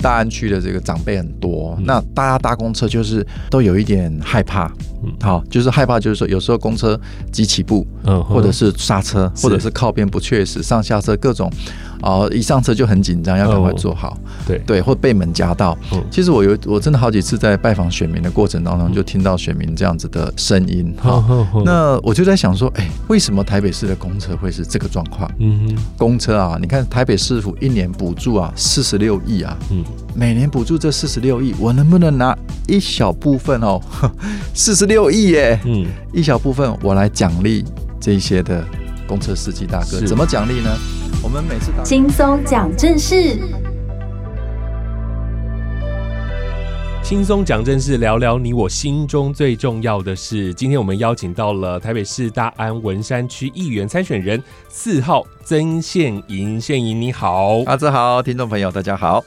大安区的这个长辈很多，嗯、那大家搭公车就是都有一点害怕，嗯，好，就是害怕，就是说有时候公车急起步，嗯，或者是刹车，或者是靠边不确实，上下车各种。哦，一上车就很紧张，要赶快坐好。哦、对对，或被门夹到。嗯、其实我有，我真的好几次在拜访选民的过程当中，就听到选民这样子的声音。哈、那我就在想说，哎，为什么台北市的公车会是这个状况？嗯，公车啊，你看台北市府一年补助啊四十六亿啊，嗯，每年补助这四十六亿，我能不能拿一小部分哦？四十六亿耶，嗯，一小部分我来奖励这些的公车司机大哥，怎么奖励呢？我们每次轻松讲正事，轻松讲正事，聊聊你我心中最重要的事。今天我们邀请到了台北市大安文山区议员参选人四号曾宪银，宪银你好，阿志好，听众朋友大家好。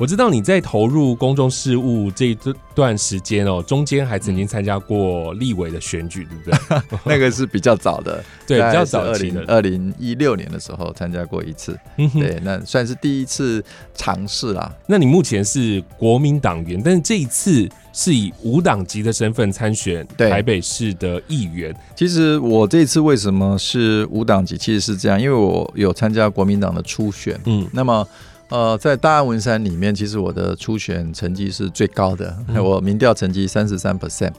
我知道你在投入公众事务这一段时间哦，中间还曾经参加过立委的选举，对不对？那个是比较早的，对，比较早期的，二零一六年的时候参加过一次，对，那算是第一次尝试啦。那你目前是国民党员，但是这一次是以无党籍的身份参选台北市的议员。其实我这次为什么是无党籍？其实是这样，因为我有参加国民党的初选，嗯，那么。呃，在大安文山里面，其实我的初选成绩是最高的，嗯、我民调成绩三十三 percent，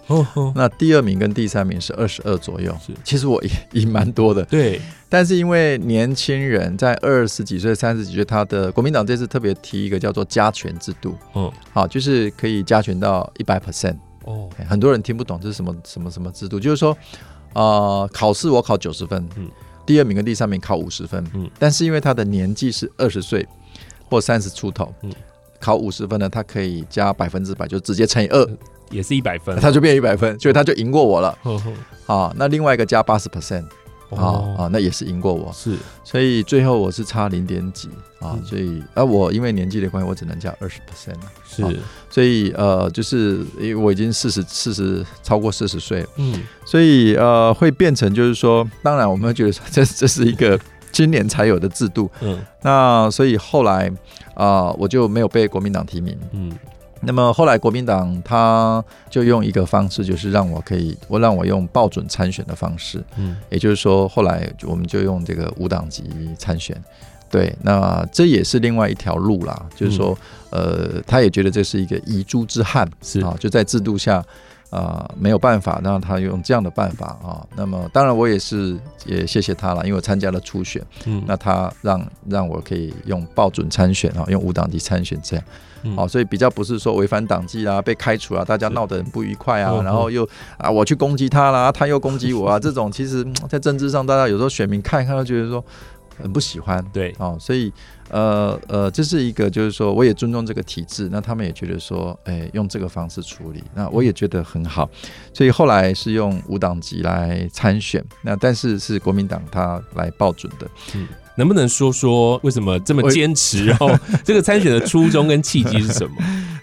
那第二名跟第三名是二十二左右，是。其实我也赢蛮多的，对。但是因为年轻人在二十几岁、三十几岁，他的国民党这次特别提一个叫做加权制度，嗯，好，就是可以加权到一百 percent，哦，很多人听不懂这是什么什么什么制度，就是说，呃，考试我考九十分，嗯，第二名跟第三名考五十分，嗯，但是因为他的年纪是二十岁。或三十出头，嗯，考五十分呢，他可以加百分之百，就直接乘以二，也是一百分，他就变一百分，所以他就赢过我了。好，那另外一个加八十 percent，啊啊，那也是赢过我，是，所以最后我是差零点几啊，所以啊，我因为年纪的关系，我只能加二十 percent 了，是，所以呃，就是因为我已经四十四十超过四十岁了，嗯，所以呃，会变成就是说，当然我们会觉得这这是一个。今年才有的制度，嗯，那所以后来啊、呃，我就没有被国民党提名，嗯，那么后来国民党他就用一个方式，就是让我可以，我让我用报准参选的方式，嗯，也就是说后来我们就用这个无党籍参选，对，那这也是另外一条路啦，就是说，嗯、呃，他也觉得这是一个遗珠之憾，是。啊，就在制度下。啊、呃，没有办法让他用这样的办法啊。那么，当然我也是也谢谢他了，因为我参加了初选，嗯，那他让让我可以用报准参选啊，用无党籍参选这样，好、嗯。啊，所以比较不是说违反党纪啊，被开除啊，大家闹得很不愉快啊，然后又啊我去攻击他啦，他又攻击我啊，这种其实在政治上，大家有时候选民看一看都觉得说很不喜欢，对，哦，所以。呃呃，这是一个，就是说，我也尊重这个体制，那他们也觉得说，哎，用这个方式处理，那我也觉得很好，所以后来是用无党籍来参选，那但是是国民党他来报准的，嗯，能不能说说为什么这么坚持？然后这个参选的初衷跟契机是什么？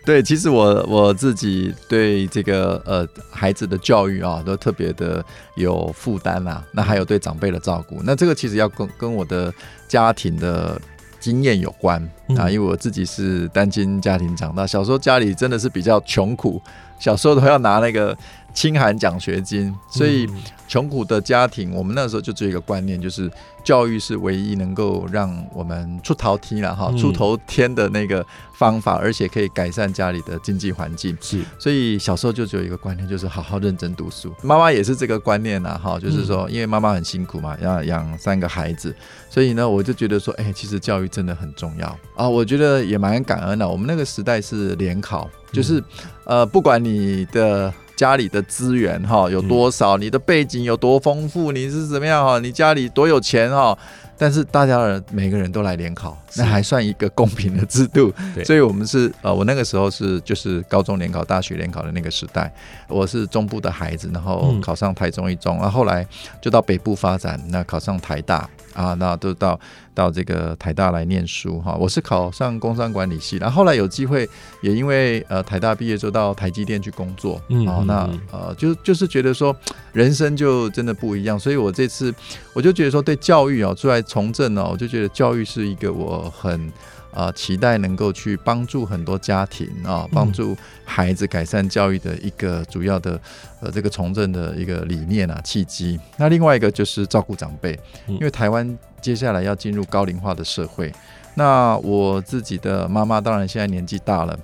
对，其实我我自己对这个呃孩子的教育啊，都特别的有负担啊，那还有对长辈的照顾，那这个其实要跟跟我的家庭的。经验有关啊，因为我自己是单亲家庭长大，小时候家里真的是比较穷苦，小时候都要拿那个清寒奖学金，所以穷苦的家庭，我们那时候就只有一个观念，就是教育是唯一能够让我们出头天了哈，出头天的那个方法，而且可以改善家里的经济环境。是，所以小时候就只有一个观念，就是好好认真读书。妈妈也是这个观念呐，哈，就是说，因为妈妈很辛苦嘛，要养三个孩子，所以呢，我就觉得说，哎，其实教育真的很重要啊。我觉得也蛮感恩的。我们那个时代是联考，就是呃，不管你的。家里的资源哈有多少？你的背景有多丰富？你是怎么样哈？你家里多有钱哈？但是大家人每个人都来联考，那还算一个公平的制度。所以我们是呃，我那个时候是就是高中联考、大学联考的那个时代。我是中部的孩子，然后考上台中一中，然后后来就到北部发展，那考上台大。啊，那都到到这个台大来念书哈。我是考上工商管理系，然后后来有机会，也因为呃台大毕业之后到台积电去工作，嗯，好，那呃就就是觉得说人生就真的不一样，所以我这次我就觉得说对教育啊，出来从政呢，我就觉得教育是一个我很。呃期待能够去帮助很多家庭啊，帮助孩子改善教育的一个主要的呃这个从政的一个理念啊契机。那另外一个就是照顾长辈，因为台湾接下来要进入高龄化的社会。那我自己的妈妈当然现在年纪大了，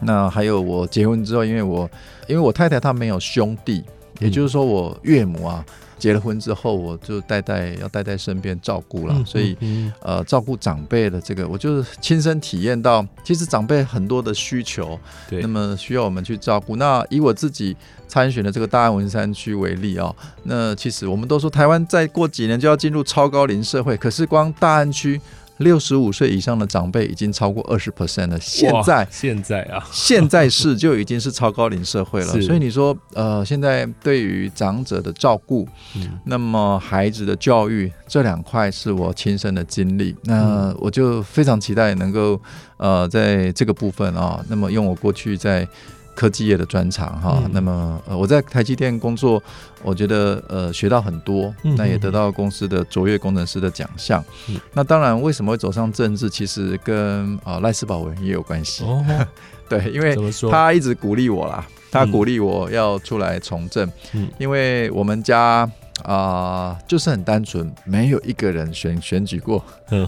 那还有我结婚之后，因为我因为我太太她没有兄弟，也就是说我岳母啊。结了婚之后，我就带带要带在身边照顾了，所以呃，照顾长辈的这个，我就是亲身体验到，其实长辈很多的需求，对，那么需要我们去照顾。那以我自己参选的这个大安文山区为例啊，那其实我们都说台湾再过几年就要进入超高龄社会，可是光大安区。六十五岁以上的长辈已经超过二十 percent 了。现在现在啊，现在是就已经是超高龄社会了。所以你说，呃，现在对于长者的照顾，嗯、那么孩子的教育这两块是我亲身的经历。那我就非常期待能够，呃，在这个部分啊，那么用我过去在。科技业的专长哈，嗯、那么呃我在台积电工作，我觉得呃学到很多，嗯、那也得到公司的卓越工程师的奖项。嗯、那当然，为什么会走上政治，其实跟啊赖士葆委员也有关系。哦、对，因为他一直鼓励我啦，他鼓励我要出来从政，嗯、因为我们家。啊、呃，就是很单纯，没有一个人选选举过，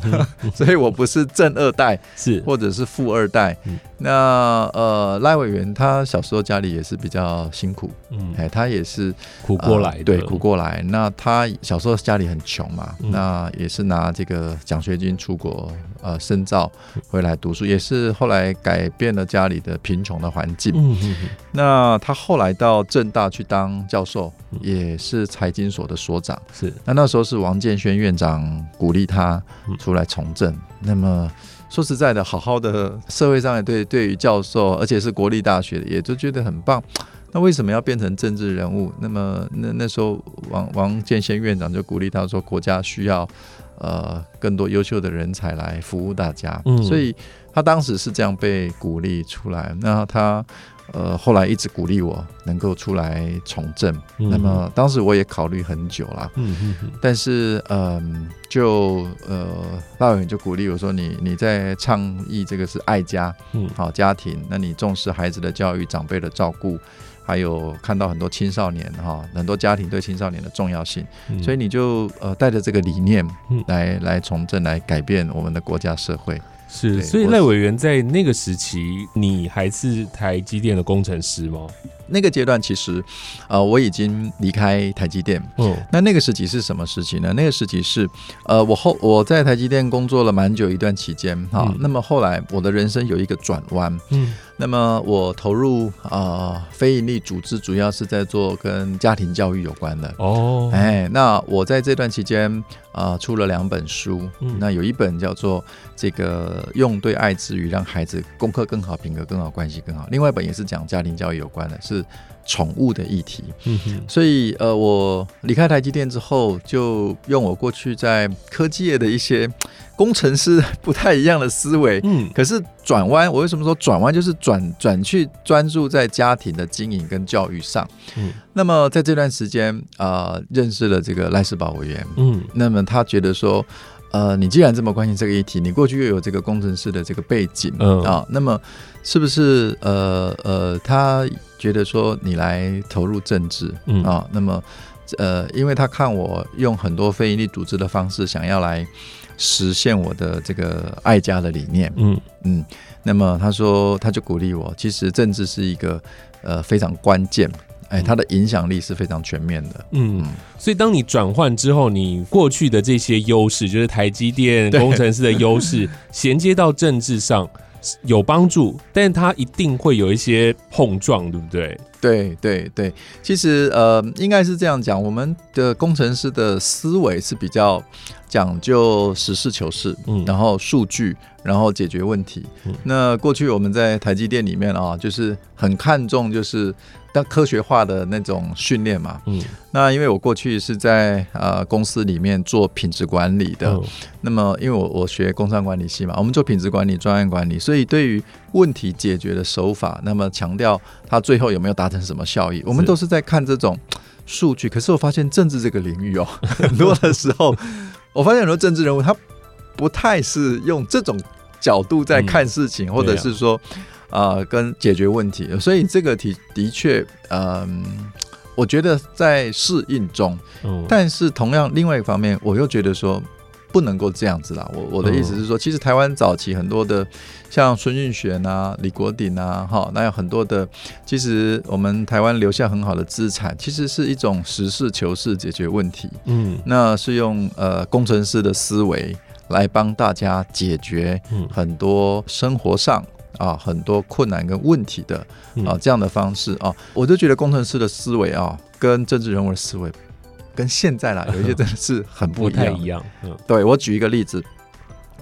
所以我不是正二代，是。或者是富二代。嗯、那呃，赖委员他小时候家里也是比较辛苦，嗯，哎，他也是苦过来的、呃，对，苦过来。那他小时候家里很穷嘛，嗯、那也是拿这个奖学金出国呃深造回来读书，也是后来改变了家里的贫穷的环境。嗯嗯嗯、那他后来到政大去当教授，也是财经所的所长是，那那时候是王建轩院长鼓励他出来从政。嗯、那么说实在的，好好的社会上也对对于教授，而且是国立大学的，也就觉得很棒。那为什么要变成政治人物？那么那那时候王王建轩院长就鼓励他说，国家需要呃更多优秀的人才来服务大家。嗯，所以他当时是这样被鼓励出来。那他。呃，后来一直鼓励我能够出来从政，嗯、那么当时我也考虑很久了，嗯但是嗯、呃，就呃，大远就鼓励我说你，你你在倡议这个是爱家，嗯，好家庭，那你重视孩子的教育、长辈的照顾，还有看到很多青少年哈，很多家庭对青少年的重要性，嗯、所以你就呃带着这个理念来、嗯、来从政，来改变我们的国家社会。是，所以赖委员在那个时期，你还是台积电的工程师吗？那个阶段其实，呃，我已经离开台积电。嗯，那那个时期是什么时期呢？那个时期是，呃，我后我在台积电工作了蛮久一段期间哈。嗯、那么后来我的人生有一个转弯。嗯，那么我投入啊、呃、非营利组织，主要是在做跟家庭教育有关的。哦，哎，那我在这段期间啊、呃、出了两本书。嗯，那有一本叫做这个用对爱之语让孩子功课更好，品格更好，关系更好。另外一本也是讲家庭教育有关的，是。是宠物的议题，嗯哼，所以呃，我离开台积电之后，就用我过去在科技业的一些工程师不太一样的思维，嗯，可是转弯，我为什么说转弯？就是转转去专注在家庭的经营跟教育上，嗯，那么在这段时间啊、呃，认识了这个赖世宝委员，嗯，那么他觉得说。呃，你既然这么关心这个议题，你过去又有这个工程师的这个背景，嗯啊，那么是不是呃呃，他觉得说你来投入政治，嗯啊，那么呃，因为他看我用很多非营利组织的方式，想要来实现我的这个爱家的理念，嗯嗯，那么他说他就鼓励我，其实政治是一个呃非常关键。哎，它的影响力是非常全面的。嗯，所以当你转换之后，你过去的这些优势，就是台积电工程师的优势，衔接到政治上有帮助，但它一定会有一些碰撞，对不对？对对对，其实呃，应该是这样讲，我们的工程师的思维是比较讲究实事求是，嗯，然后数据，然后解决问题。嗯，那过去我们在台积电里面啊，就是很看重就是。但科学化的那种训练嘛，嗯，那因为我过去是在呃公司里面做品质管理的，哦、那么因为我我学工商管理系嘛，我们做品质管理、专案管理，所以对于问题解决的手法，那么强调它最后有没有达成什么效益，我们都是在看这种数据。可是我发现政治这个领域哦，很多的时候，我发现很多政治人物他不太是用这种。角度在看事情，嗯、或者是说啊、呃，跟解决问题。所以这个题的确，嗯、呃，我觉得在适应中，嗯、但是同样另外一方面，我又觉得说。不能够这样子啦！我我的意思是说，其实台湾早期很多的，像孙运璇啊、李国鼎啊，哈，那有很多的，其实我们台湾留下很好的资产，其实是一种实事求是解决问题。嗯，那是用呃工程师的思维来帮大家解决很多生活上啊很多困难跟问题的啊这样的方式啊，我就觉得工程师的思维啊跟政治人物的思维。跟现在啦，有一些真的是很不一样。不太一样。嗯，对，我举一个例子，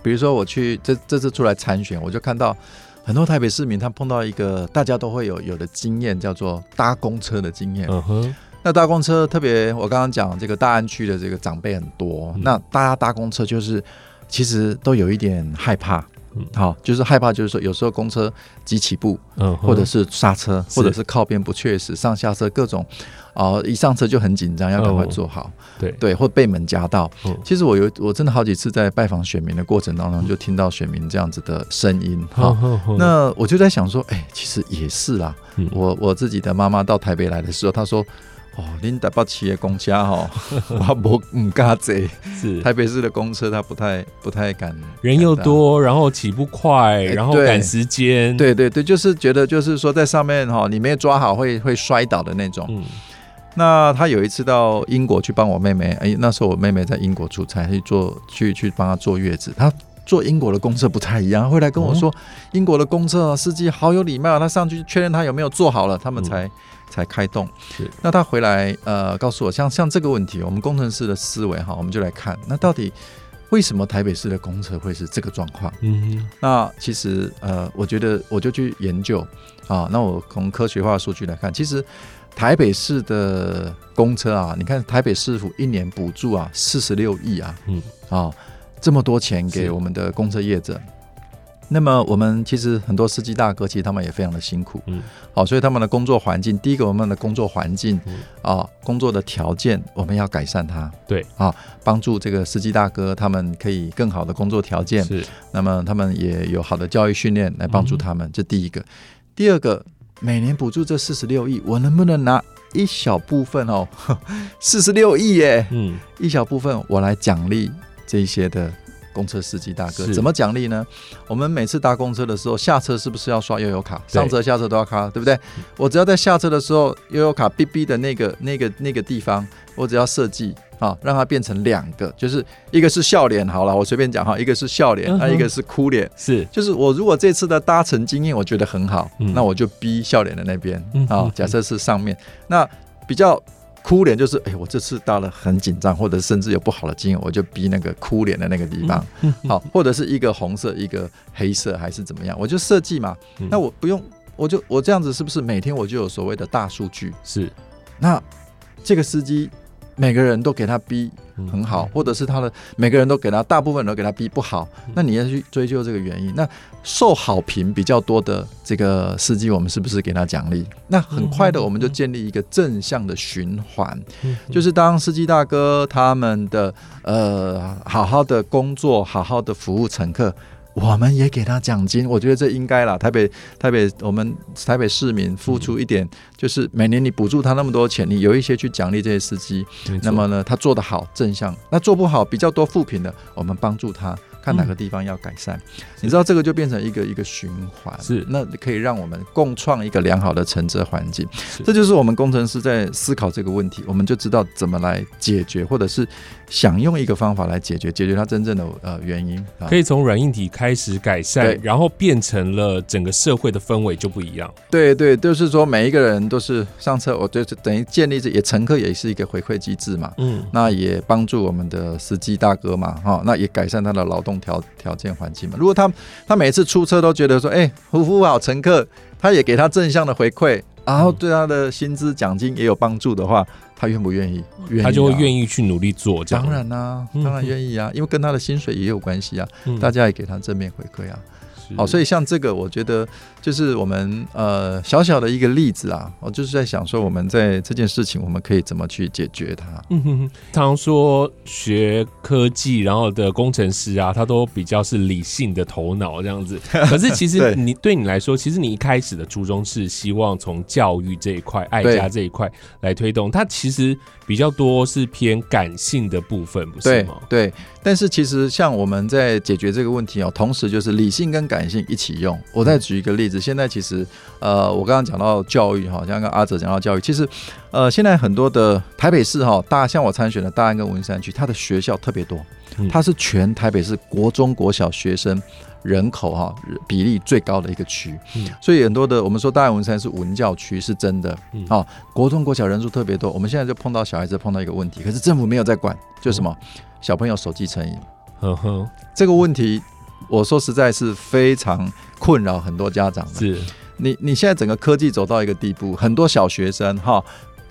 比如说我去这这次出来参选，我就看到很多台北市民，他碰到一个大家都会有有的经验，叫做搭公车的经验。嗯哼。那搭公车特别，我刚刚讲这个大安区的这个长辈很多，嗯、那大家搭公车就是其实都有一点害怕。嗯，好，就是害怕，就是说有时候公车急起步，嗯，或者是刹车，或者是靠边不确实，上下车各种。哦，一上车就很紧张，要赶快坐好。哦、对对，或被门夹到。嗯、其实我有，我真的好几次在拜访选民的过程当中，就听到选民这样子的声音。哈、嗯，哦、那我就在想说，哎、欸，其实也是啦。嗯、我我自己的妈妈到台北来的时候，她说：“哦，您台北市的公车哈，我不唔敢坐。是台北市的公车，他不太不太敢。人又多，然后起步快，然后赶时间。对对对，就是觉得就是说在上面哈，你没有抓好会会摔倒的那种。嗯。那他有一次到英国去帮我妹妹，哎，那时候我妹妹在英国出差，去坐去去帮她坐月子。他坐英国的公车不太一样，会来跟我说，哦、英国的公车司机好有礼貌，他上去确认他有没有坐好了，他们才、嗯、才开动。是那他回来呃告诉我，像像这个问题，我们工程师的思维哈，我们就来看，那到底为什么台北市的公车会是这个状况？嗯哼，那其实呃，我觉得我就去研究啊，那我从科学化的数据来看，其实。台北市的公车啊，你看台北市府一年补助啊四十六亿啊，嗯啊、哦、这么多钱给我们的公车业者，那么我们其实很多司机大哥其实他们也非常的辛苦，嗯，好、哦，所以他们的工作环境，第一个我们的工作环境啊、嗯。哦，工作的条件我们要改善它，对。啊，帮、哦、助这个司机大哥他们可以更好的工作条件，是，那么他们也有好的教育训练来帮助他们，嗯、这第一个，第二个。每年补助这四十六亿，我能不能拿一小部分哦？四十六亿耶，嗯，一小部分我来奖励这些的公车司机大哥。怎么奖励呢？我们每次搭公车的时候，下车是不是要刷悠游卡？上车下车都要卡，对不对？我只要在下车的时候，悠游卡哔哔的那个、那个、那个地方，我只要设计。啊，让它变成两个，就是一个是笑脸，好了，我随便讲哈，一个是笑脸，那、一个是哭脸，是，就是我如果这次的搭乘经验我觉得很好，嗯、那我就逼笑脸的那边，啊，假设是上面，那比较哭脸就是，哎、欸，我这次到了很紧张，或者甚至有不好的经验，我就逼那个哭脸的那个地方，嗯、好，或者是一个红色，一个黑色，还是怎么样，我就设计嘛，嗯、那我不用，我就我这样子是不是每天我就有所谓的大数据？是，那这个司机。每个人都给他逼很好，或者是他的每个人都给他，大部分人都给他逼不好，那你要去追究这个原因。那受好评比较多的这个司机，我们是不是给他奖励？那很快的，我们就建立一个正向的循环，就是当司机大哥他们的呃好好的工作，好好的服务乘客。我们也给他奖金，我觉得这应该啦。台北，台北，我们台北市民付出一点，就是每年你补助他那么多钱，你有一些去奖励这些司机。那么呢，他做得好，正向；那做不好，比较多负评的，我们帮助他。看哪个地方要改善，嗯、你知道这个就变成一个一个循环，是那可以让我们共创一个良好的乘车环境。这就是我们工程师在思考这个问题，我们就知道怎么来解决，或者是想用一个方法来解决，解决它真正的呃原因。可以从软硬体开始改善，然后变成了整个社会的氛围就不一样。对对，就是说每一个人都是上车，我就是等于建立这也乘客也是一个回馈机制嘛。嗯，那也帮助我们的司机大哥嘛，哈，那也改善他的劳动。条条件环境嘛，如果他他每次出车都觉得说，哎、欸，服务好乘客，他也给他正向的回馈，然后对他的薪资奖金也有帮助的话，他愿不愿意？愿意啊、他就会愿意去努力做。当然啦、啊，当然愿意啊，因为跟他的薪水也有关系啊。大家也给他正面回馈啊。好，所以像这个，我觉得就是我们呃小小的一个例子啊，我就是在想说，我们在这件事情，我们可以怎么去解决它？嗯哼哼，常说学科技然后的工程师啊，他都比较是理性的头脑这样子。可是其实你对你来说，其实你一开始的初衷是希望从教育这一块、爱家这一块来推动，它其实比较多是偏感性的部分，不是吗？对。对但是其实像我们在解决这个问题哦，同时就是理性跟感性一起用。我再举一个例子，现在其实呃，我刚刚讲到教育哈，像跟阿哲讲到教育，其实呃，现在很多的台北市哈，大像我参选的大安跟文山区，它的学校特别多，它是全台北市国中国小学生人口哈比例最高的一个区，所以很多的我们说大安文山是文教区是真的啊，国中国小人数特别多。我们现在就碰到小孩子碰到一个问题，可是政府没有在管，就是什么？小朋友手机成瘾，呵呵，这个问题，我说实在是非常困扰很多家长的。是，你你现在整个科技走到一个地步，很多小学生哈，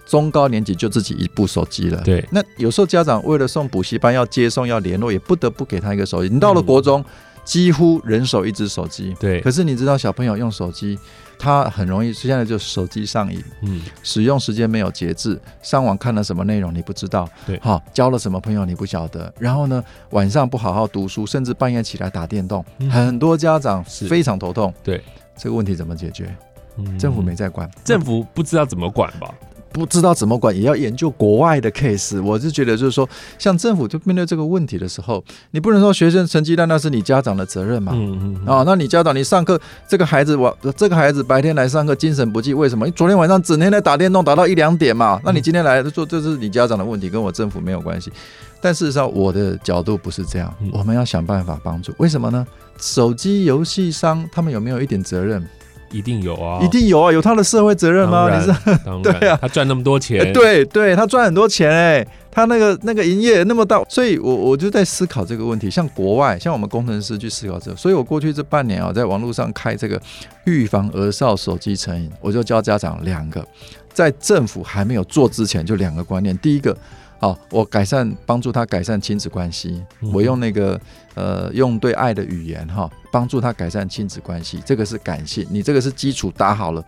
中高年级就自己一部手机了。对，那有时候家长为了送补习班要接送要联络，也不得不给他一个手机。你到了国中，几乎人手一只手机。对，可是你知道小朋友用手机。他很容易，现在就手机上瘾，嗯，使用时间没有节制，上网看了什么内容你不知道，对，好，交了什么朋友你不晓得，然后呢，晚上不好好读书，甚至半夜起来打电动，嗯、很多家长非常头痛，对，这个问题怎么解决？嗯、政府没在管，政府不知道怎么管吧？不知道怎么管，也要研究国外的 case。我是觉得，就是说，像政府就面对这个问题的时候，你不能说学生成绩单，那是你家长的责任嘛？嗯嗯。啊，那你家长，你上课这个孩子，我这个孩子白天来上课精神不济，为什么？你昨天晚上整天在打电动，打到一两点嘛？那你今天来说，这是你家长的问题，跟我政府没有关系。但事实上，我的角度不是这样，我们要想办法帮助。为什么呢？手机游戏商他们有没有一点责任？一定有啊，一定有啊，有他的社会责任吗？你是 对啊，他赚那么多钱，对对，他赚很多钱哎、欸，他那个那个营业那么大，所以我我就在思考这个问题。像国外，像我们工程师去思考这个，所以我过去这半年啊，在网络上开这个预防儿少手机成瘾，我就教家长两个，在政府还没有做之前，就两个观念，第一个。好，我改善帮助他改善亲子关系，我用那个呃用对爱的语言哈，帮助他改善亲子关系，这个是感性，你这个是基础打好了。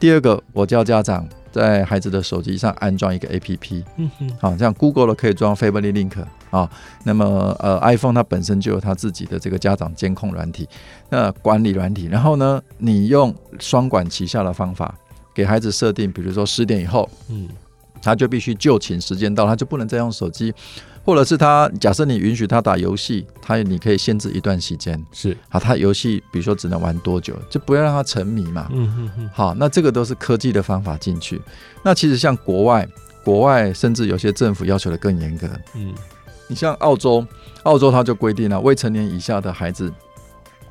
第二个，我叫家长在孩子的手机上安装一个 APP，嗯哼，好，像 Google 的可以装 Family Link 啊，那么呃 iPhone 它本身就有它自己的这个家长监控软体，那管理软体，然后呢，你用双管齐下的方法给孩子设定，比如说十点以后，嗯。他就必须就寝时间到，他就不能再用手机，或者是他假设你允许他打游戏，他你可以限制一段时间，是好，他游戏比如说只能玩多久，就不要让他沉迷嘛。嗯嗯嗯。好，那这个都是科技的方法进去。那其实像国外，国外甚至有些政府要求的更严格。嗯，你像澳洲，澳洲他就规定了未成年以下的孩子。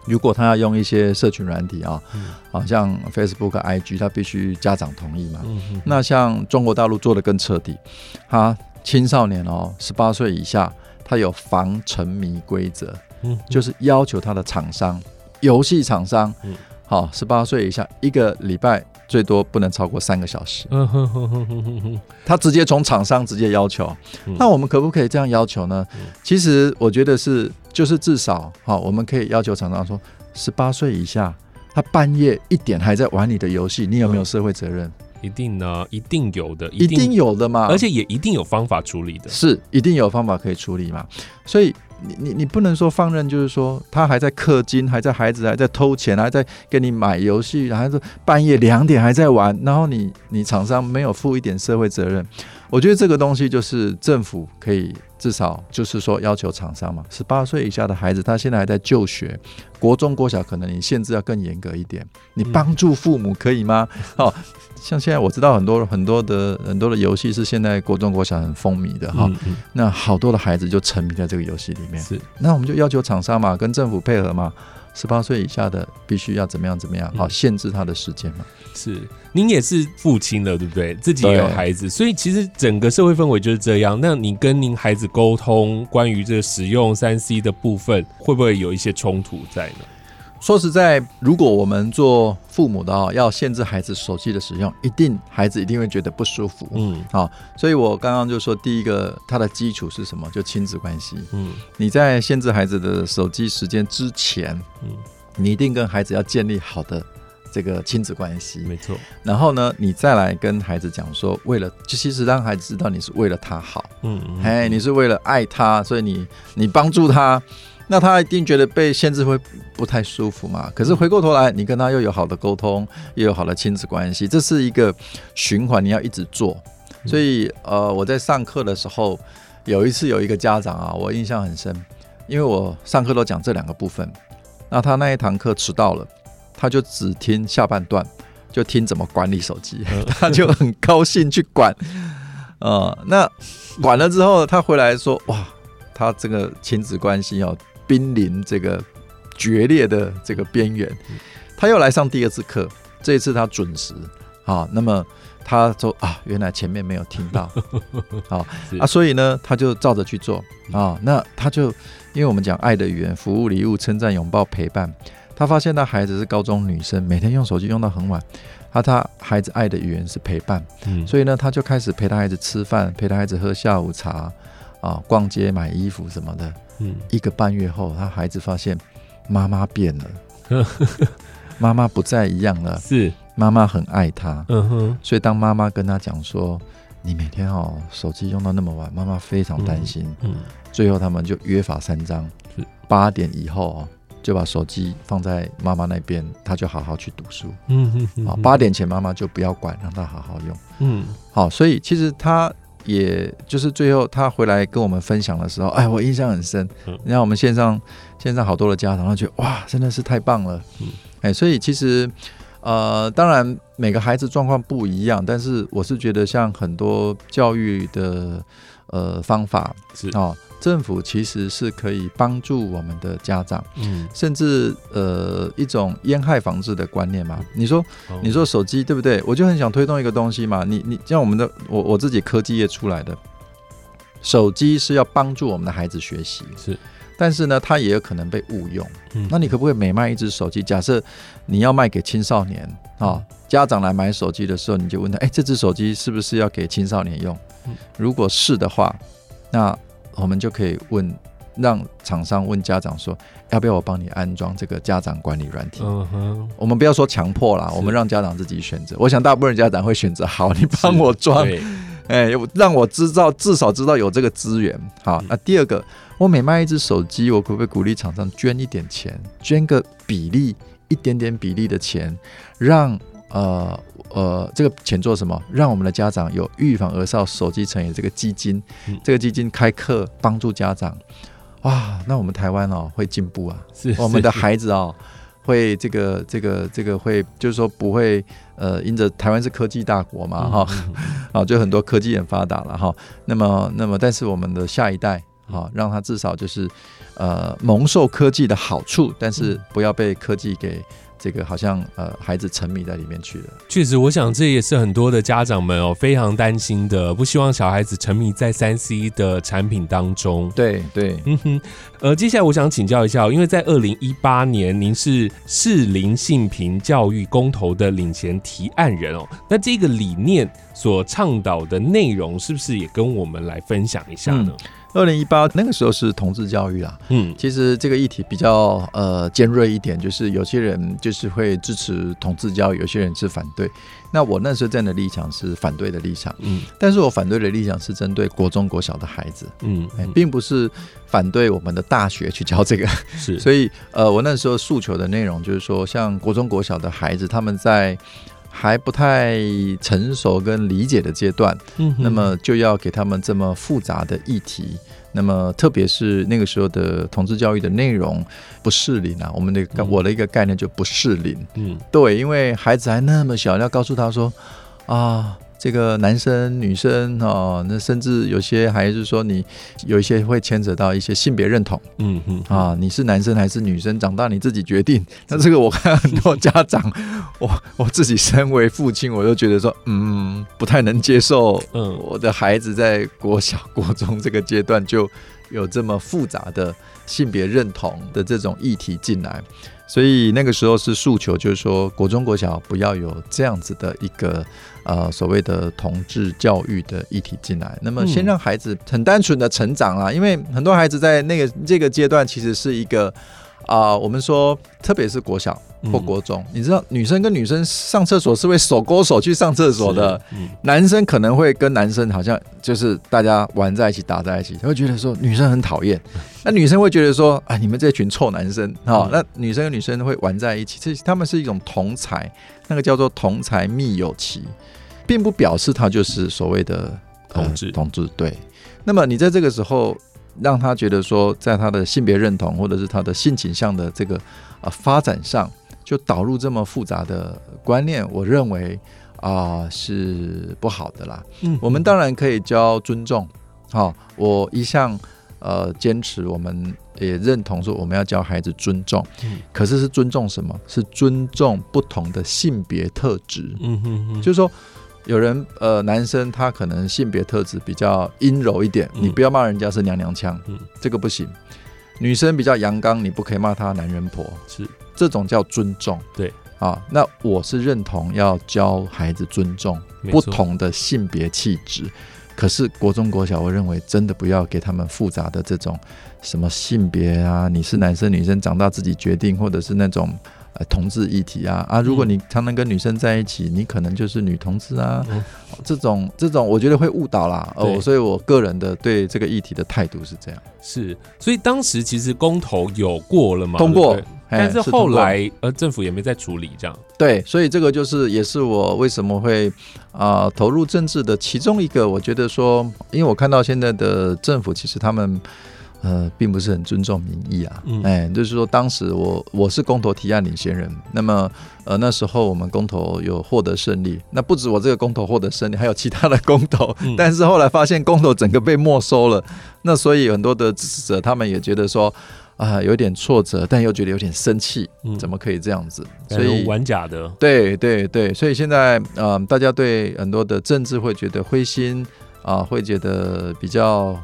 如果他要用一些社群软体啊，好、嗯、像 Facebook、IG，他必须家长同意嘛。那像中国大陆做的更彻底，他青少年哦，十八岁以下，他有防沉迷规则，嗯、就是要求他的厂商、游戏厂商，好、嗯，十八岁以下一个礼拜最多不能超过三个小时。嗯、哼哼哼哼哼，他直接从厂商直接要求，嗯、那我们可不可以这样要求呢？嗯、其实我觉得是。就是至少好，我们可以要求厂商说，十八岁以下，他半夜一点还在玩你的游戏，你有没有社会责任？一定呢，一定有的，一定有的嘛，而且也一定有方法处理的，是一定有方法可以处理嘛。所以你你你不能说放任，就是说他还在氪金，还在孩子还在偷钱，还在给你买游戏，还是半夜两点还在玩，然后你你厂商没有负一点社会责任。我觉得这个东西就是政府可以至少就是说要求厂商嘛，十八岁以下的孩子，他现在还在就学，国中、国小，可能你限制要更严格一点。你帮助父母可以吗？哦，像现在我知道很多很多的很多的游戏是现在国中、国小很风靡的哈，那好多的孩子就沉迷在这个游戏里面。是，那我们就要求厂商嘛，跟政府配合嘛。十八岁以下的必须要怎么样怎么样，好限制他的时间嘛。是，您也是父亲了，对不对？自己也有孩子，所以其实整个社会氛围就是这样。那你跟您孩子沟通关于这个使用三 C 的部分，会不会有一些冲突在呢？说实在，如果我们做父母的啊，要限制孩子手机的使用，一定孩子一定会觉得不舒服。嗯，好，所以我刚刚就说，第一个，它的基础是什么？就亲子关系。嗯，你在限制孩子的手机时间之前，嗯，你一定跟孩子要建立好的这个亲子关系，没错。然后呢，你再来跟孩子讲说，为了就其实让孩子知道你是为了他好，嗯，嗯，哎，你是为了爱他，所以你你帮助他。那他一定觉得被限制会不太舒服嘛？可是回过头来，你跟他又有好的沟通，又有好的亲子关系，这是一个循环，你要一直做。所以，呃，我在上课的时候，有一次有一个家长啊，我印象很深，因为我上课都讲这两个部分。那他那一堂课迟到了，他就只听下半段，就听怎么管理手机，他就很高兴去管。呃，那管了之后，他回来说：“哇，他这个亲子关系哦。”濒临这个决裂的这个边缘，他又来上第二次课，这一次他准时啊。那么他说啊，原来前面没有听到，好啊，所以呢，他就照着去做啊。那他就因为我们讲爱的语言，服务、礼物、称赞、拥抱、陪伴。他发现他孩子是高中女生，每天用手机用到很晚。他他孩子爱的语言是陪伴，嗯所以呢，他就开始陪他孩子吃饭，陪他孩子喝下午茶啊，逛街买衣服什么的。嗯，一个半月后，他孩子发现妈妈变了，妈妈不再一样了。是，妈妈很爱他。嗯哼，所以当妈妈跟他讲说：“你每天哦手机用到那么晚，妈妈非常担心。”嗯，最后他们就约法三章：是八点以后哦，就把手机放在妈妈那边，他就好好去读书。嗯嗯，好，八点前妈妈就不要管，让他好好用。嗯，好，所以其实他。也就是最后他回来跟我们分享的时候，哎，我印象很深。你看我们线上线上好多的家长，他觉得哇，真的是太棒了。嗯哎，所以其实呃，当然每个孩子状况不一样，但是我是觉得像很多教育的呃方法是哦。政府其实是可以帮助我们的家长，嗯，甚至呃一种烟害防治的观念嘛。你说，你说手机对不对？我就很想推动一个东西嘛。你你像我们的我我自己科技业出来的，手机是要帮助我们的孩子学习，是，但是呢，它也有可能被误用。嗯，那你可不可以每卖一只手机？假设你要卖给青少年啊，家长来买手机的时候，你就问他，哎，这只手机是不是要给青少年用？如果是的话，那我们就可以问，让厂商问家长说，要不要我帮你安装这个家长管理软体？嗯哼，我们不要说强迫啦，我们让家长自己选择。我想大部分家长会选择，好，你帮我装，哎，让我知道至少知道有这个资源。好，那第二个，我每卖一只手机，我可不可以鼓励厂商捐一点钱，捐个比例，一点点比例的钱，让呃。呃，这个钱做什么？让我们的家长有预防儿少手机成瘾这个基金，嗯、这个基金开课帮助家长，哇，那我们台湾哦会进步啊，是我们的孩子哦会这个这个这个会就是说不会呃，因着台湾是科技大国嘛哈，啊、嗯、就很多科技很发达了哈，那么那么但是我们的下一代哈，让他至少就是呃蒙受科技的好处，但是不要被科技给。这个好像呃，孩子沉迷在里面去了。确实，我想这也是很多的家长们哦非常担心的，不希望小孩子沉迷在三 C 的产品当中。对对，嗯哼。呃，接下来我想请教一下，因为在二零一八年您是适龄性平教育公投的领衔提案人哦，那这个理念所倡导的内容，是不是也跟我们来分享一下呢？嗯二零一八那个时候是同志教育啦，嗯，其实这个议题比较呃尖锐一点，就是有些人就是会支持同志教育，有些人是反对。那我那时候站的立场是反对的立场，嗯，但是我反对的立场是针对国中国小的孩子，嗯，嗯，并不是反对我们的大学去教这个，是，所以呃，我那时候诉求的内容就是说，像国中国小的孩子，他们在。还不太成熟跟理解的阶段，嗯，那么就要给他们这么复杂的议题，那么特别是那个时候的同志教育的内容不适龄啊，我们的我的一个概念就不适龄，嗯，对，因为孩子还那么小，要告诉他说啊。这个男生女生哦，那甚至有些还是说你有一些会牵扯到一些性别认同，嗯嗯啊，你是男生还是女生，长大你自己决定。那这个我看很多家长，我我自己身为父亲，我都觉得说，嗯，不太能接受，嗯，我的孩子在国小、国中这个阶段就有这么复杂的性别认同的这种议题进来。所以那个时候是诉求，就是说国中国小不要有这样子的一个呃所谓的同志教育的议题进来。那么先让孩子很单纯的成长啦，因为很多孩子在那个这个阶段其实是一个啊、呃，我们说，特别是国小或国中，嗯、你知道，女生跟女生上厕所是会手勾手去上厕所的，嗯、男生可能会跟男生好像就是大家玩在一起，打在一起，他会觉得说女生很讨厌，那女生会觉得说啊，你们这群臭男生啊，哦嗯、那女生跟女生会玩在一起，这他们是一种同才，那个叫做同才密友期，并不表示他就是所谓的同志，同志对。那么你在这个时候。让他觉得说，在他的性别认同或者是他的性倾向的这个呃发展上，就导入这么复杂的观念，我认为啊、呃、是不好的啦。嗯，我们当然可以教尊重，好、哦，我一向呃坚持，我们也认同说我们要教孩子尊重。嗯，可是是尊重什么？是尊重不同的性别特质。嗯哼哼，就是说。有人呃，男生他可能性别特质比较阴柔一点，嗯、你不要骂人家是娘娘腔，嗯、这个不行。女生比较阳刚，你不可以骂她男人婆，是这种叫尊重。对啊，那我是认同要教孩子尊重不同的性别气质，可是国中国小，我认为真的不要给他们复杂的这种什么性别啊，你是男生女生长大自己决定，或者是那种。呃，同志议题啊啊！如果你常常跟女生在一起，嗯、你可能就是女同志啊。嗯、这种这种，我觉得会误导啦。哦、呃，所以我个人的对这个议题的态度是这样。是，所以当时其实公投有过了嘛？通过，但是后来呃，政府也没再处理这样。对，所以这个就是也是我为什么会啊、呃、投入政治的其中一个。我觉得说，因为我看到现在的政府其实他们。呃，并不是很尊重民意啊，嗯、哎，就是说，当时我我是公投提案领先人，那么呃那时候我们公投有获得胜利，那不止我这个公投获得胜利，还有其他的公投，嗯、但是后来发现公投整个被没收了，那所以很多的支持者他们也觉得说啊、呃、有点挫折，但又觉得有点生气，嗯、怎么可以这样子？所以玩假的，对对对，所以现在呃大家对很多的政治会觉得灰心啊、呃，会觉得比较。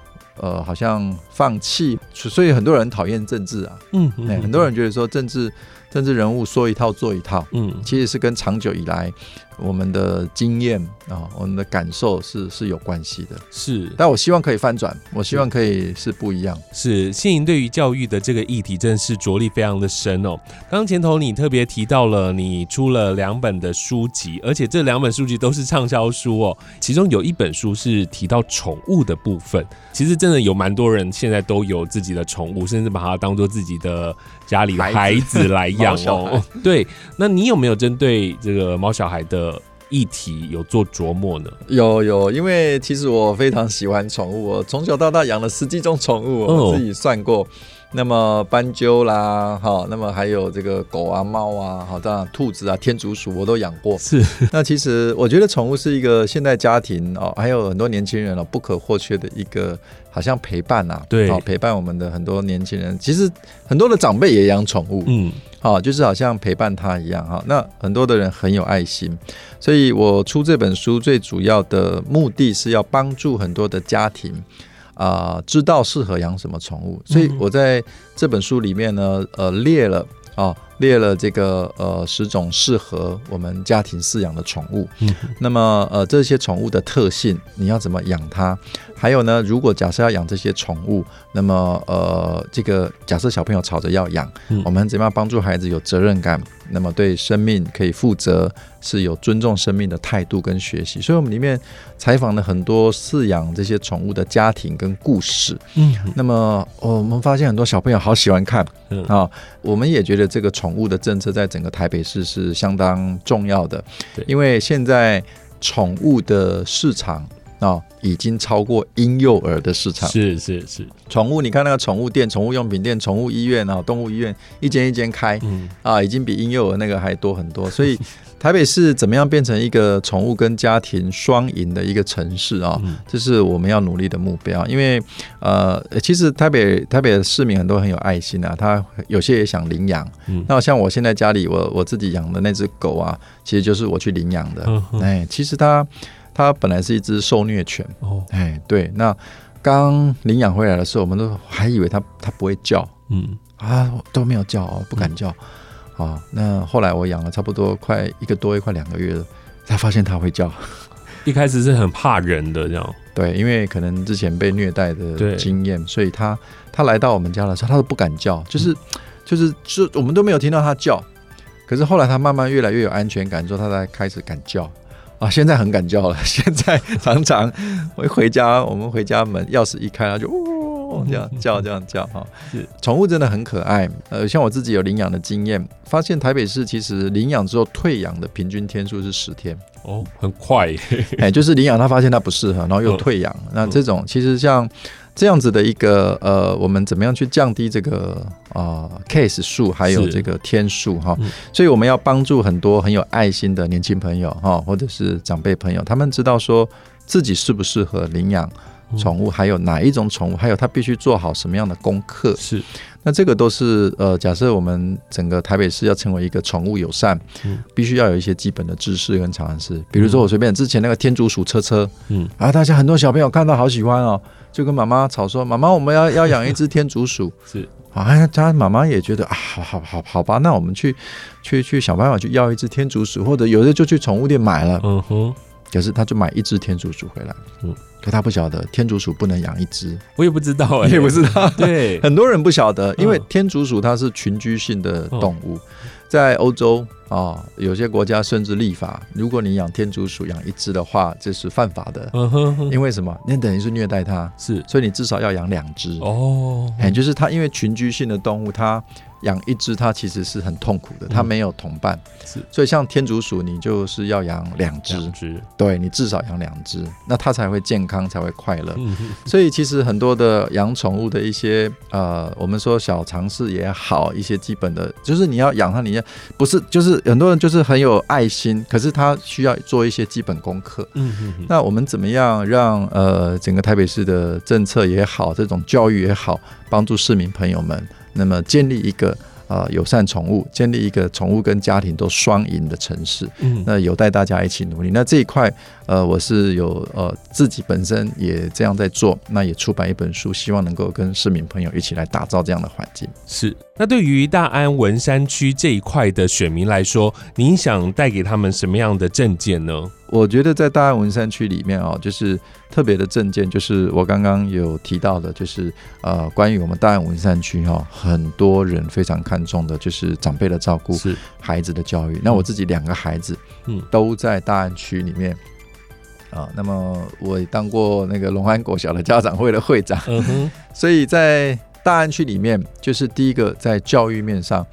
呃，好像放弃，所以很多人讨厌政治啊。嗯，嗯，嗯，很多人觉得说政治政治人物说一套做一套。嗯，其实是跟长久以来我们的经验啊，我们的感受是是有关系的。是，但我希望可以翻转，我希望可以是不一样。是，欣盈对于教育的这个议题，真的是着力非常的深哦。刚刚前头你特别提到了，你出了两本的书籍，而且这两本书籍都是畅销书哦。其中有一本书是提到宠物的部分。其实真的有蛮多人现在都有自己的宠物，甚至把它当做自己的家里孩子来养 哦。对，那你有没有针对这个猫小孩的议题有做琢磨呢？有有，因为其实我非常喜欢宠物，我从小到大养了十几种宠物，我自己算过。哦那么斑鸠啦，哈，那么还有这个狗啊、猫啊，好，当然兔子啊、天竺鼠我都养过。是，那其实我觉得宠物是一个现代家庭哦，还有很多年轻人哦不可或缺的一个，好像陪伴呐、啊，对，陪伴我们的很多年轻人。其实很多的长辈也养宠物，嗯，好，就是好像陪伴他一样哈。那很多的人很有爱心，所以我出这本书最主要的目的是要帮助很多的家庭。啊、呃，知道适合养什么宠物，所以我在这本书里面呢，呃，列了啊、呃，列了这个呃十种适合我们家庭饲养的宠物。嗯，那么呃这些宠物的特性，你要怎么养它？还有呢，如果假设要养这些宠物，那么呃这个假设小朋友吵着要养，嗯、我们怎么样帮助孩子有责任感？那么对生命可以负责，是有尊重生命的态度跟学习。所以，我们里面采访了很多饲养这些宠物的家庭跟故事。嗯，那么、哦、我们发现很多小朋友好喜欢看啊。我们也觉得这个宠物的政策在整个台北市是相当重要的，因为现在宠物的市场。啊、哦，已经超过婴幼儿的市场。是是是，宠物，你看那个宠物店、宠物用品店、宠物医院啊、动物医院，一间一间开，嗯啊，已经比婴幼儿那个还多很多。所以台北市怎么样变成一个宠物跟家庭双赢的一个城市啊？嗯、这是我们要努力的目标。因为呃，其实台北台北的市民很多很有爱心啊，他有些也想领养。嗯，那像我现在家里我我自己养的那只狗啊，其实就是我去领养的。嗯哎，其实它。它本来是一只受虐犬哦，哎，对，那刚领养回来的时候，我们都还以为它它不会叫，嗯。啊都没有叫哦，不敢叫，啊、嗯。哦，那后来我养了差不多快一个多月，快两个月了，才发现它会叫。一开始是很怕人的这样，对，因为可能之前被虐待的经验，所以它它来到我们家的时候，它都不敢叫，就是。嗯。就是就我们都没有听到它叫，可是后来它慢慢越来越有安全感之后，它才开始敢叫啊！现在很敢叫了，现在常常我一回家，我们回家门钥匙一开，它就呜这样叫这样叫哈。是宠物真的很可爱，呃，像我自己有领养的经验，发现台北市其实领养之后退养的平均天数是十天哦，很快，哎，就是领养他发现他不适合，然后又退养，嗯、那这种其实像。这样子的一个呃，我们怎么样去降低这个啊、呃、case 数，还有这个天数哈？嗯、所以我们要帮助很多很有爱心的年轻朋友哈，或者是长辈朋友，他们知道说自己适不适合领养宠物，还有哪一种宠物，还有他必须做好什么样的功课。是，那这个都是呃，假设我们整个台北市要成为一个宠物友善，嗯、必须要有一些基本的知识跟常识。比如说我随便之前那个天竺鼠车车，嗯，啊，大家很多小朋友看到好喜欢哦。就跟妈妈吵说：“妈妈，我们要要养一只天竺鼠。”是啊，他妈妈也觉得啊，好好好好吧，那我们去去去想办法去要一只天竺鼠，或者有的就去宠物店买了。嗯哼，可是他就买一只天竺鼠回来。嗯，可他不晓得天竺鼠不能养一只，我也不知道、欸，你也不知道。对，很多人不晓得，因为天竺鼠它是群居性的动物，在欧洲。啊、哦，有些国家甚至立法，如果你养天竺鼠养一只的话，这是犯法的。嗯哼哼，因为什么？那等于是虐待它，是，所以你至少要养两只。哦，哎，就是它，因为群居性的动物，它。养一只它其实是很痛苦的，它没有同伴，是，所以像天竺鼠，你就是要养两只，对，你至少养两只，那它才会健康，才会快乐。所以其实很多的养宠物的一些呃，我们说小尝试也好，一些基本的，就是你要养它，你要不是就是很多人就是很有爱心，可是他需要做一些基本功课。嗯嗯。那我们怎么样让呃整个台北市的政策也好，这种教育也好，帮助市民朋友们？那么建立一个呃友善宠物，建立一个宠物跟家庭都双赢的城市，嗯，那有待大家一起努力。那这一块呃我是有呃自己本身也这样在做，那也出版一本书，希望能够跟市民朋友一起来打造这样的环境。是。那对于大安文山区这一块的选民来说，您想带给他们什么样的政见呢？我觉得在大安文山区里面啊，就是特别的证件，就是我刚刚有提到的，就是呃，关于我们大安文山区哈，很多人非常看重的，就是长辈的照顾，是孩子的教育。那我自己两个孩子，嗯，都在大安区里面啊。那么我也当过那个龙安国小的家长会的会长，所以在大安区里面，就是第一个在教育面上。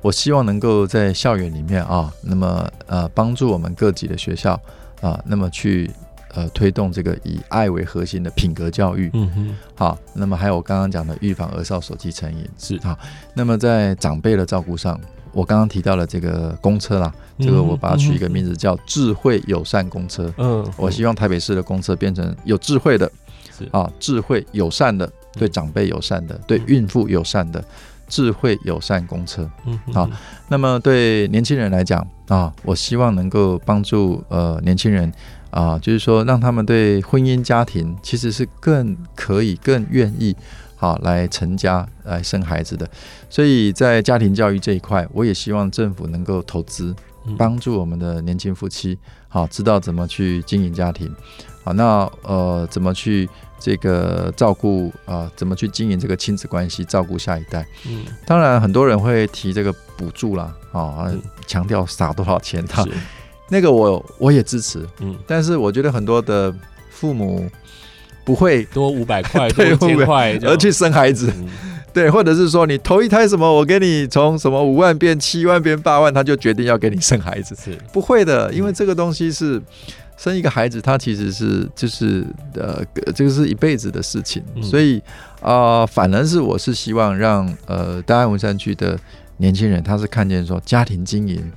我希望能够在校园里面啊，那么呃帮助我们各级的学校啊，那么去呃推动这个以爱为核心的品格教育。嗯哼。好，那么还有我刚刚讲的预防儿少手机成瘾是好。那么在长辈的照顾上，我刚刚提到了这个公车啦，这个我把它取一个名字叫智慧友善公车。嗯。我希望台北市的公车变成有智慧的，是啊，智慧友善的，对长辈友善的，对孕妇友善的。智慧友善公车，嗯，好。那么对年轻人来讲啊，我希望能够帮助呃年轻人啊，就是说让他们对婚姻家庭其实是更可以、更愿意好来成家来生孩子的。所以在家庭教育这一块，我也希望政府能够投资，帮助我们的年轻夫妻好知道怎么去经营家庭。好，那呃怎么去？这个照顾啊，怎么去经营这个亲子关系，照顾下一代？嗯，当然很多人会提这个补助啦，啊，强调撒多少钱，他 那个我我也支持，嗯，但是我觉得很多的父母不会多五百块、多一千块而去生孩子，对，或者是说你头一胎什么，我给你从什么五万变七万变八万，他就决定要给你生孩子，是不会的，因为这个东西是。生一个孩子，他其实是就是呃，这个是一辈子的事情，嗯、所以啊、呃，反而是我是希望让呃大安文山区的年轻人，他是看见说家庭经营，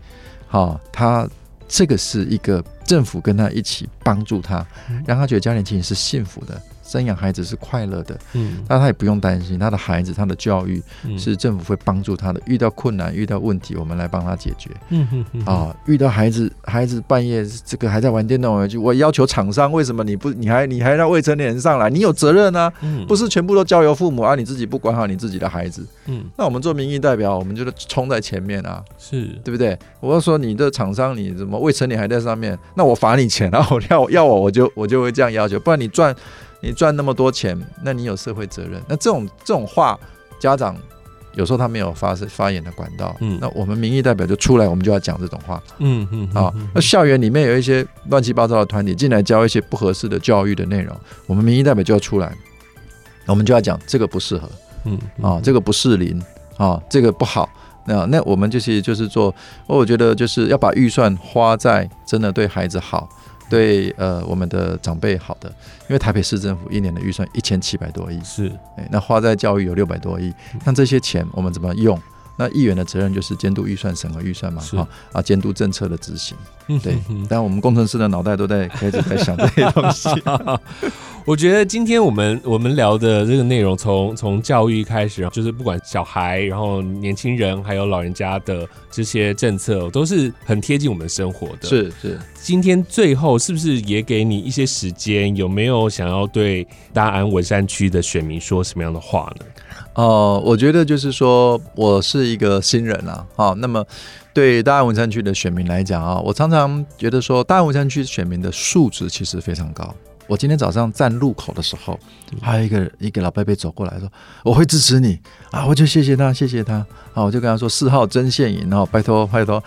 好、哦，他这个是一个政府跟他一起帮助他，让他觉得家庭经营是幸福的。生养孩子是快乐的，嗯，那他也不用担心他的孩子，他的教育是政府会帮助他的。遇到困难、遇到问题，我们来帮他解决。嗯哼哼啊，遇到孩子，孩子半夜这个还在玩电动玩具，我要求厂商，为什么你不，你还你还让未成年人上来？你有责任啊，不是全部都交由父母啊，你自己不管好你自己的孩子。嗯，那我们做民意代表，我们就是冲在前面啊，是对不对？我要说你的厂商，你怎么未成年还在上面？那我罚你钱，然后要要我，我就我就会这样要求，不然你赚。你赚那么多钱，那你有社会责任。那这种这种话，家长有时候他没有发发言的管道，嗯，那我们民意代表就出来，我们就要讲这种话，嗯嗯啊，那校园里面有一些乱七八糟的团体进来教一些不合适的教育的内容，我们民意代表就要出来，我们就要讲这个不适合，嗯啊，这个不适龄啊，这个不好。那那我们就是就是做，我觉得就是要把预算花在真的对孩子好，对呃我们的长辈好的，因为台北市政府一年的预算一千七百多亿，是，哎，那花在教育有六百多亿，那这些钱我们怎么用？那议员的责任就是监督预算、审核预算嘛，哈啊，监督政策的执行。对，但我们工程师的脑袋都在开始在想这些东西。我觉得今天我们我们聊的这个内容，从从教育开始，就是不管小孩，然后年轻人，还有老人家的这些政策，都是很贴近我们生活的。是是。今天最后是不是也给你一些时间？有没有想要对大安文山区的选民说什么样的话呢？哦、呃，我觉得就是说我是一个新人啊，好，那么对大安文山区的选民来讲啊，我常常觉得说大安文山区选民的素质其实非常高。我今天早上站路口的时候，还有一个一个老伯伯走过来说：“我会支持你啊！”我就谢谢他，谢谢他啊！我就跟他说：“四号曾宪营，然后拜托拜托。”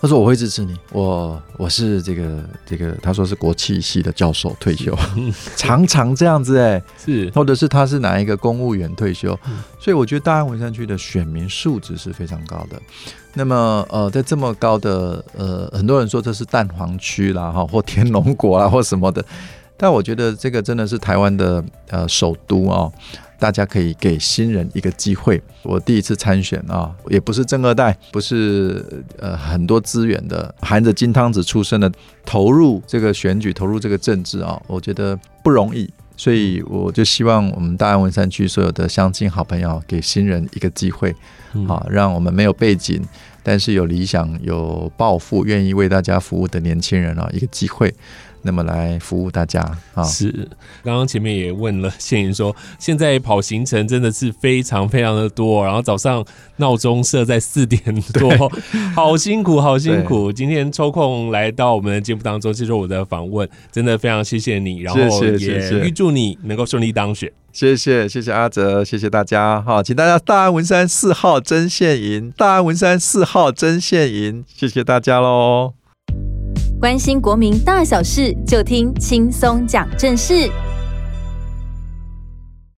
他说：“我会支持你，我我是这个这个，他说是国企系的教授退休，常常这样子哎、欸，是。或者是他是哪一个公务员退休，所以我觉得大安文山区的选民素质是非常高的。那么呃，在这么高的呃，很多人说这是蛋黄区啦哈，或天龙国啦或什么的。”但我觉得这个真的是台湾的呃首都啊，大家可以给新人一个机会。我第一次参选啊，也不是正二代，不是呃很多资源的，含着金汤匙出生的，投入这个选举，投入这个政治啊，我觉得不容易。所以我就希望我们大安文山区所有的乡亲好朋友，给新人一个机会，啊，让我们没有背景，但是有理想、有抱负、愿意为大家服务的年轻人啊，一个机会。那么来服务大家啊！是，刚刚前面也问了 谢莹说，现在跑行程真的是非常非常的多，然后早上闹钟设在四点多，好辛苦，好辛苦。今天抽空来到我们的节目当中接受我的访问，真的非常谢谢你，然后也预祝你能够顺利当选。谢谢，谢谢阿泽，谢谢大家哈，请大家大安文山四号针线营，大安文山四号针线营，谢谢大家喽。关心国民大小事，就听轻松讲正事。